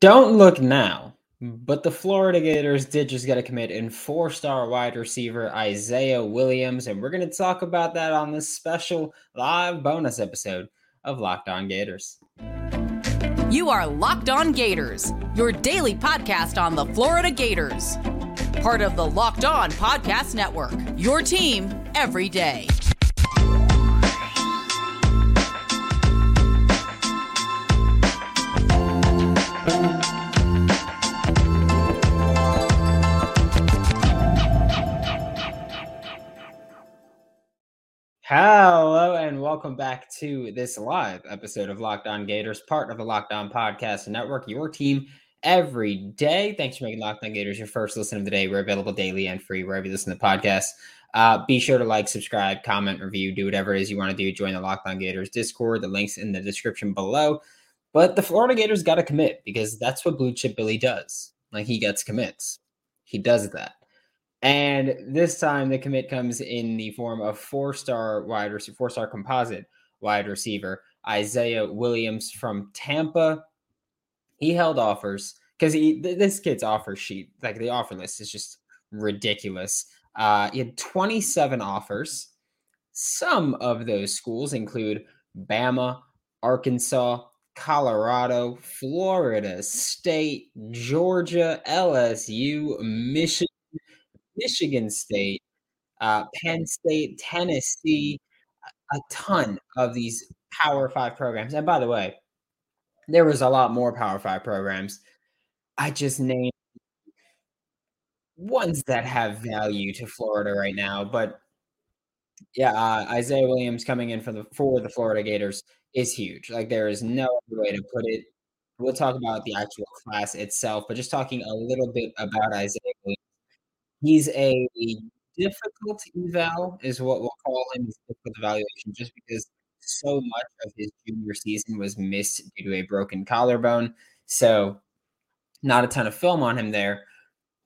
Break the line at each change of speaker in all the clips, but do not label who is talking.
Don't look now, but the Florida Gators did just get a commit in four star wide receiver Izaiah Williams, and we're going to talk about that on this special live bonus episode of Locked On Gators.
You are Locked On Gators, your daily podcast on the Florida Gators. Part of the Locked On Podcast Network, your team every day.
Welcome back to this live episode of Locked On Gators, part of the Locked On Podcast Network, your team every day. Thanks for making Locked On Gators your first listen of the day. We're available daily and free wherever you listen to podcasts. Uh, be sure to like, subscribe, comment, review, do whatever it is you want to do. Join the Locked On Gators Discord. The links in the description below. But the Florida Gators got to commit because that's what Blue Chip Billy does. Like he gets commits. He does that. And this time the commit comes in the form of four-star wide receiver, four-star composite wide receiver, Izaiah Williams from Tampa. He held offers because he this kid's offer sheet, like the offer list is just ridiculous. Uh, he had 27 offers. Some of those schools include Bama, Arkansas, Colorado, Florida State, Georgia, LSU, Michigan, Michigan State, uh, Penn State, Tennessee, a ton of these Power Five programs. And by the way, there was a lot more Power Five programs. I just named ones that have value to Florida right now, but yeah, uh, Izaiah Williams coming in for the for the Florida Gators is huge. Like there is no other way to put it. We'll talk about the actual class itself, but just talking a little bit about Izaiah He's a difficult eval is what we'll call him, difficult evaluation just because so much of his junior season was missed due to a broken collarbone. So not a ton of film on him there.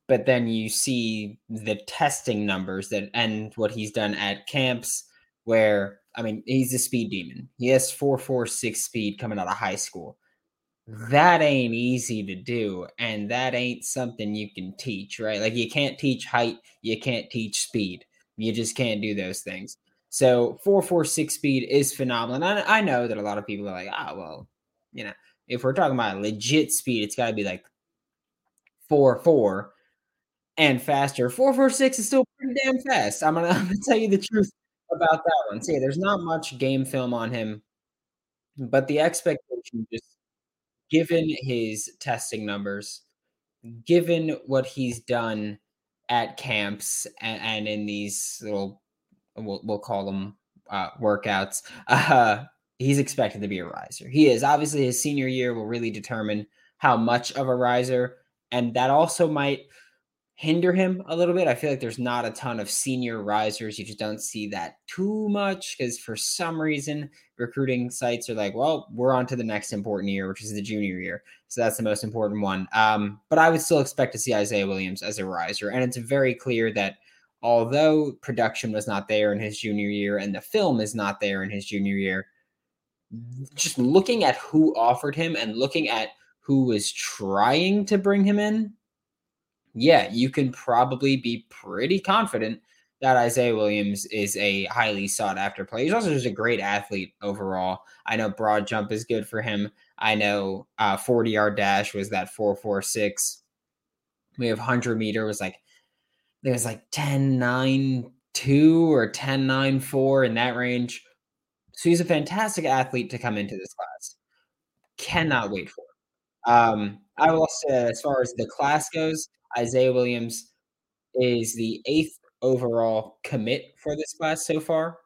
But then you see the testing numbers that and what he's done at camps where I mean he's a speed demon. He has 446 speed coming out of high school that ain't easy to do and that ain't something you can teach right? Like you can't teach height you can't teach speed you just can't do those things. So 446 speed is phenomenal and I, I know that a lot of people are like ah oh, well you know if we're talking about legit speed it's got to be like 4 4 and faster. 446 is still pretty damn fast. I'm gonna, I'm gonna tell you the truth about that one. See there's not much game film on him but the expectation just given his testing numbers, given what he's done at camps and, and in these little, we'll, we'll call them uh, workouts, uh, he's expected to be a riser. He is. Obviously, his senior year will really determine how much of a riser. And that also might hinder him a little bit. I feel like there's not a ton of senior risers. You just don't see that too much because for some reason, recruiting sites are like, well, we're on to the next important year, which is the junior year. So that's the most important one. Um, but I would still expect to see Izaiah Williams as a riser. And it's very clear that although production was not there in his junior year and the film is not there in his junior year, just looking at who offered him and looking at who was trying to bring him in, yeah, you can probably be pretty confident that Izaiah Williams is a highly sought after player. He's also just a great athlete overall. I know broad jump is good for him. I know uh, 40 yard dash was that 446. We have 100 meter was like, there was like 10 9 2 or 10 9 4 in that range. So he's a fantastic athlete to come into this class. Cannot wait for him. Um, I will say, as far as the class goes, Izaiah Williams is the eighth overall commit for this class so far,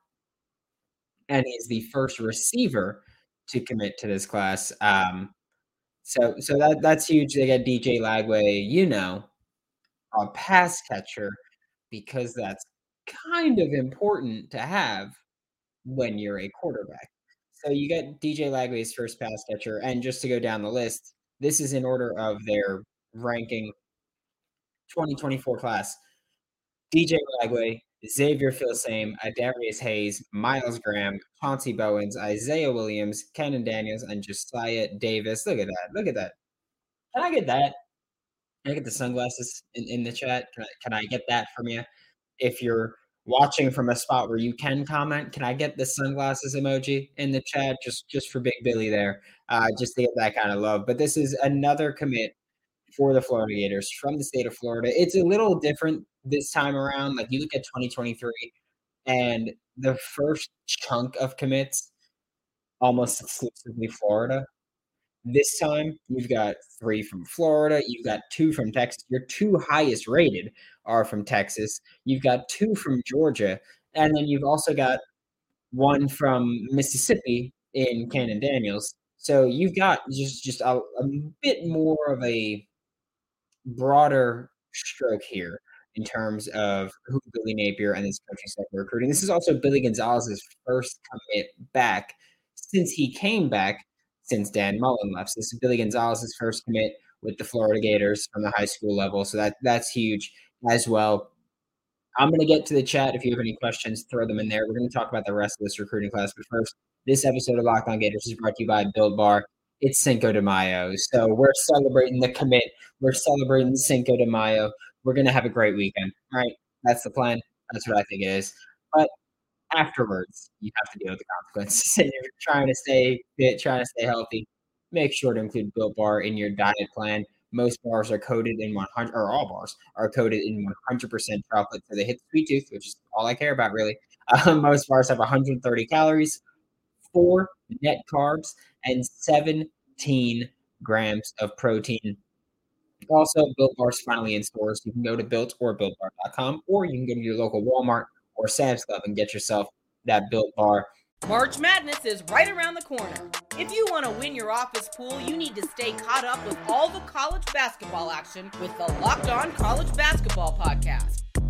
and he's the first receiver to commit to this class. Um, so, so that that's huge. They got DJ Lagway, you know, a pass catcher, because that's kind of important to have when you're a quarterback. So you get DJ Lagway's first pass catcher, and just to go down the list, this is in order of their ranking 2024 class. DJ Lagway, Xavier Filsaime, Adarius Hayes, Myles Graham, Chauncey Bowens, Izaiah Williams, Kahnen Daniels, and Josiah Davis. Look at that. Look at that. Can I get that? Can I get the sunglasses in, in the chat? Can I, can I get that from you? If you're watching from a spot where you can comment, can I get the sunglasses emoji in the chat just just for Big Billy there, uh, just to get that kind of love? But this is another commit for the Florida Gators from the state of Florida. It's a little different this time around. Like you look at 2023, and the first chunk of commits almost exclusively Florida. This time, you've got three from Florida, you've got two from Texas. Your two highest rated are from Texas. You've got two from Georgia, and then you've also got one from Mississippi in Kahnen Daniels. So you've got just just a, a bit more of a broader stroke here in terms of who Billy Napier and this coaching staff are recruiting. This is also Billy Gonzalez's first commit back since he came back since Dan Mullen left. So this is Billy Gonzalez's first commit with the Florida Gators from the high school level. So that that's huge as well. I'm going to get to the chat. If you have any questions, throw them in there. We're going to talk about the rest of this recruiting class. But first, this episode of Locked On Gators is brought to you by Built Bar. It's Cinco de Mayo. So we're celebrating the commit. We're celebrating Cinco de Mayo. We're going to have a great weekend. All right. That's the plan. That's what I think it is. But afterwards, you have to deal with the consequences. and you're trying to stay fit, trying to stay healthy, make sure to include Built Bar in your diet plan. Most bars are coated in 100, or all bars are coated in 100% chocolate, so they hit the sweet tooth, which is all I care about, really. Most bars have 130 calories, four net carbs, and 17 grams of protein. Also, Built Bar's finally in stores. You can go to built or builtbar.com, or you can go to your local Walmart or Sam's Club and get yourself that Built Bar.
March Madness is right around the corner. If you want to win your office pool, you need to stay caught up with all the college basketball action with the Locked On College Basketball Podcast.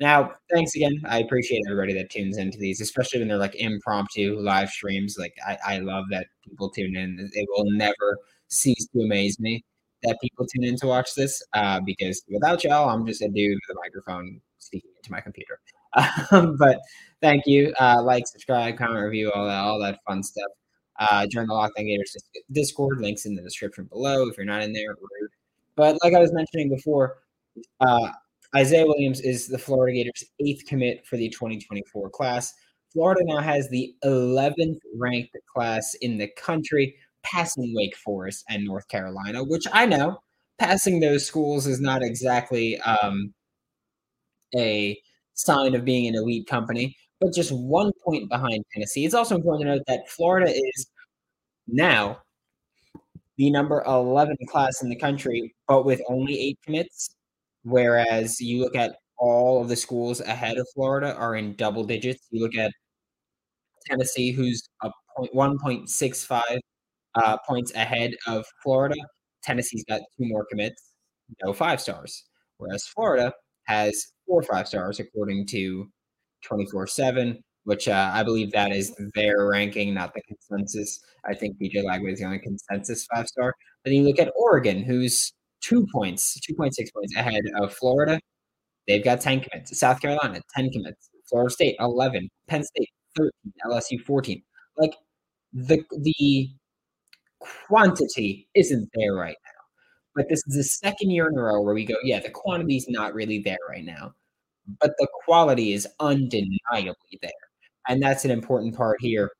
Now, thanks again. I appreciate everybody that tunes into these, especially when they're like impromptu live streams. Like, I, I love that people tune in. It will never cease to amaze me that people tune in to watch this uh, because without y'all, I'm just a dude with a microphone speaking into my computer. Um, but thank you. Uh, like, subscribe, comment, review, all that, all that fun stuff. Uh, join the Locked On Gators Discord. Links in the description below if you're not in there. Rude. But like I was mentioning before, uh, Izaiah Williams is the Florida Gators' eighth commit for the 2024 class. Florida now has the 11th ranked class in the country passing Wake Forest and North Carolina, which I know passing those schools is not exactly um, a sign of being an elite company, but just one point behind Tennessee. It's also important to note that Florida is now the number 11 class in the country, but with only eight commits. Whereas you look at all of the schools ahead of Florida are in double digits. You look at Tennessee, who's a point, 1.65 uh, points ahead of Florida. Tennessee's got two more commits, no five stars, whereas Florida has four five stars according to 24 7, which uh, I believe that is their ranking, not the consensus. I think DJ Lagway is the only consensus five star. But then you look at Oregon, who's two points, 2.6 points ahead of Florida. They've got 10 commits. South Carolina, 10 commits. Florida State, 11. Penn State, 13. LSU, 14. Like the the quantity isn't there right now. But this is the second year in a row where we go, yeah, the quantity is not really there right now, but the quality is undeniably there. And that's an important part here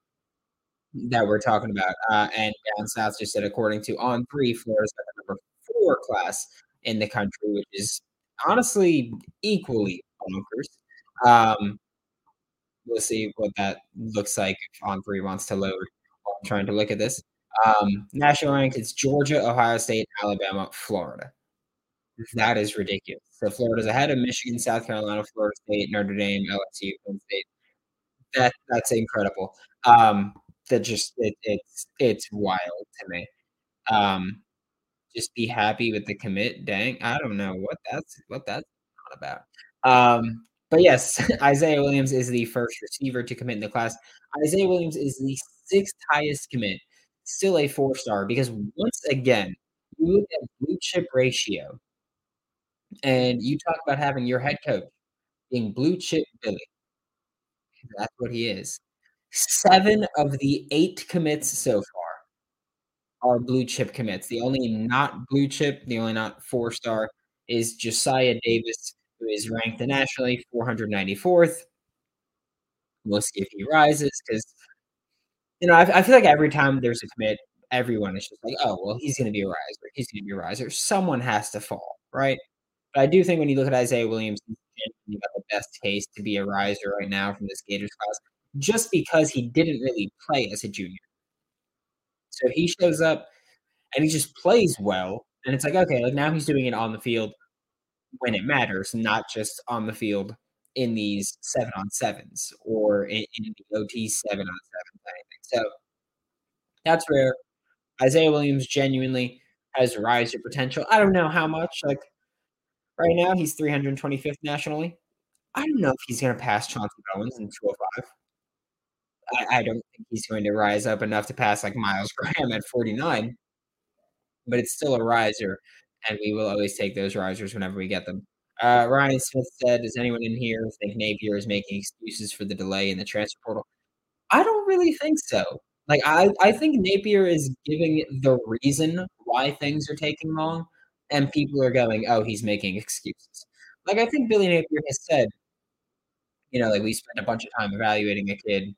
that we're talking about. Uh, and south just said, according to On Three, the number four class in the country, which is honestly equally bonkers. Um, we'll see what that looks like if On Three wants to load I'm trying to look at this. Um, national rank it's Georgia, Ohio State, Alabama, Florida. That is ridiculous. So Florida's ahead of Michigan, South Carolina, Florida State, Notre Dame, LSU, Penn State. That that's incredible. Um, that just it, it's it's wild to me. Um, just be happy with the commit. Dang, I don't know what that's what that's about. Um, but yes, Izaiah Williams is the first receiver to commit in the class. Izaiah Williams is the sixth highest commit, still a four star, because once again, you look at blue chip ratio and you talk about having your head coach being blue chip Billy. That's what he is. Seven of the eight commits so far are blue chip commits. The only not blue chip, the only not four star is Josiah Davis, who is ranked nationally 494th. We'll see if he rises because, you know, I, I, feel like every time there's a commit, everyone is just like, oh, well, he's going to be a riser. He's going to be a riser. Someone has to fall, right? But I do think when you look at Izaiah Williams, he's got the best case to be a riser right now from this Gators class, just because he didn't really play as a junior. So he shows up and he just plays well. And it's like, okay, like now he's doing it on the field when it matters, not just on the field in these seven on sevens or in, in the OT seven on sevens, anything. So that's where Izaiah Williams genuinely has riser potential. I don't know how much. Like right now, he's 325th nationally. I don't know if he's going to pass Chauncey Bowens in 205. I, I don't think he's going to rise up enough to pass like Myles Graham at 49, but it's still a riser and we will always take those risers whenever we get them. Uh, Ryan Smith said, "Does anyone in here think Napier is making excuses for the delay in the transfer portal?" I don't really think so. Like I, I think Napier is giving the reason why things are taking long, and people are going, "Oh, he's making excuses." Like I think Billy Napier has said, you know, like we spent a bunch of time evaluating a kid,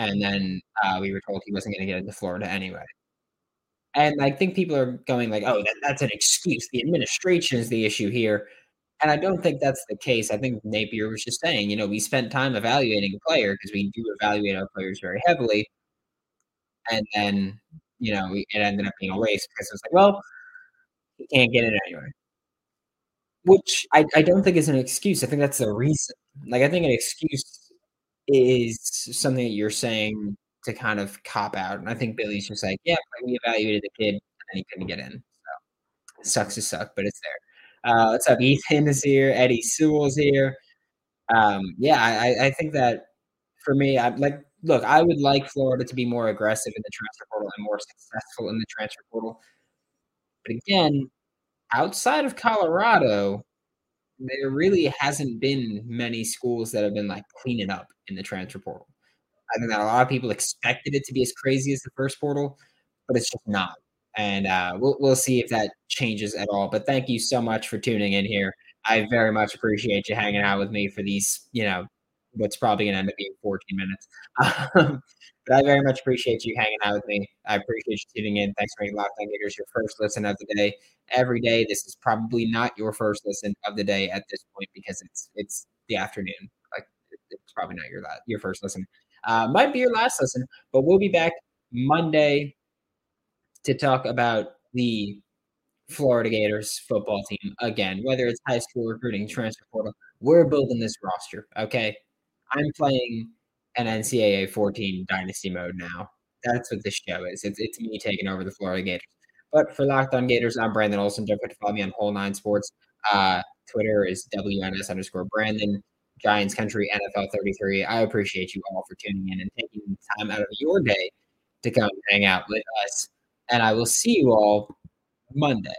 and then uh, we were told he wasn't going to get into Florida anyway. And I think people are going like, "Oh, that, that's an excuse. The administration is the issue here." And I don't think that's the case. I think Napier was just saying, you know, we spent time evaluating a player because we do evaluate our players very heavily, and then you know it ended up being a waste because it's like, well, he can't get it anyway. Which I, I don't think is an excuse. I think that's the reason. Like I think an excuse is something that you're saying to kind of cop out. And I think Billy's just like, yeah, we evaluated the kid and he couldn't get in. So it sucks to suck, but it's there. Uh, what's up? Ethan is here. Eddie Sewell's here. Um, yeah, I, I think that for me, I'm like look, I would like Florida to be more aggressive in the transfer portal and more successful in the transfer portal. But again, outside of Colorado, there really hasn't been many schools that have been like cleaning up in the transfer portal. I think that a lot of people expected it to be as crazy as the first portal, but it's just not. And uh, we'll we'll see if that changes at all. But thank you so much for tuning in here. I very much appreciate you hanging out with me for these, you know, what's probably going to end up being 14 minutes. Um, but I very much appreciate you hanging out with me. I appreciate you tuning in. Thanks for making Locked On Gators your first listen of the day. Every day, this is probably not your first listen of the day at this point because it's it's the afternoon. It's probably not your last, your first listen. Uh, might be your last listen, but we'll be back Monday to talk about the Florida Gators football team again, whether it's high school recruiting, transfer portal. We're building this roster. Okay. I'm playing an NCAA 14 dynasty mode now. That's what this show is. It's, it's me taking over the Florida Gators. But for Locked On Gators, I'm Brandon Olson. Don't forget to follow me on Whole Nine Sports. Uh, Twitter is WNS underscore Brandon. Giants Country NFL 33. I appreciate you all for tuning in and taking time out of your day to come hang out with us. And I will see you all Monday.